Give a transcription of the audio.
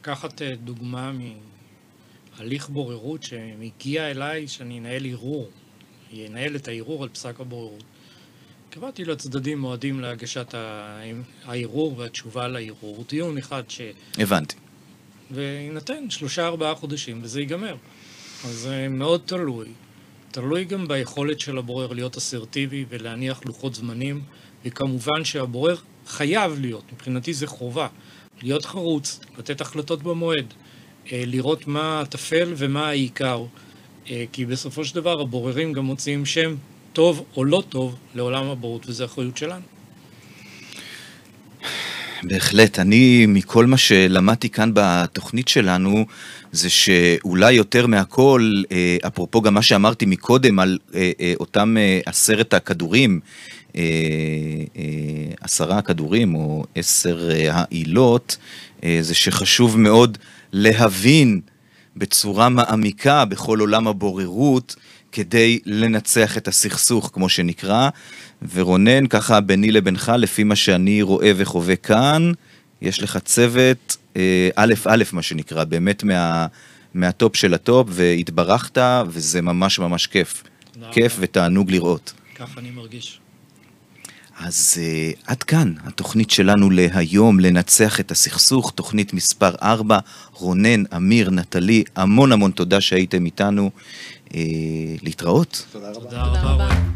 לקחת אה, דוגמה מהליך בוררות שמגיע אליי שאני אנהל ערעור, ינהל את הערעור על פסק הבוררות. קבעתי לצדדים מועדים להגשת הערעור והתשובה לערעור, דיון אחד ש... הבנתי. ויינתן שלושה ארבעה חודשים וזה ייגמר. אז זה מאוד תלוי. תלוי גם ביכולת של הבורר להיות אסרטיבי ולהניח לוחות זמנים, וכמובן שהבורר חייב להיות, מבחינתי זה חובה, להיות חרוץ, לתת החלטות במועד, אה, לראות מה הטפל ומה העיקר, אה, כי בסופו של דבר הבוררים גם מוציאים שם טוב או לא טוב לעולם הבורות, וזו אחריות שלנו. בהחלט. אני, מכל מה שלמדתי כאן בתוכנית שלנו, זה שאולי יותר מהכל, אה, אפרופו גם מה שאמרתי מקודם על אותם עשרת הכדורים, עשרה הכדורים או עשר העילות, זה שחשוב מאוד להבין בצורה מעמיקה בכל עולם הבוררות, כדי לנצח את הסכסוך, כמו שנקרא. ורונן, ככה ביני לבינך, לפי מה שאני רואה וחווה כאן, יש לך צוות אה, א' א', מה שנקרא, באמת מה, מהטופ של הטופ, והתברכת, וזה ממש ממש כיף. כיף ותענוג לראות. ככה אני מרגיש. אז אה, עד כאן התוכנית שלנו להיום, לנצח את הסכסוך, תוכנית מספר 4. רונן, אמיר, נטלי, המון המון תודה שהייתם איתנו. אה, להתראות. תודה רבה. תודה רבה.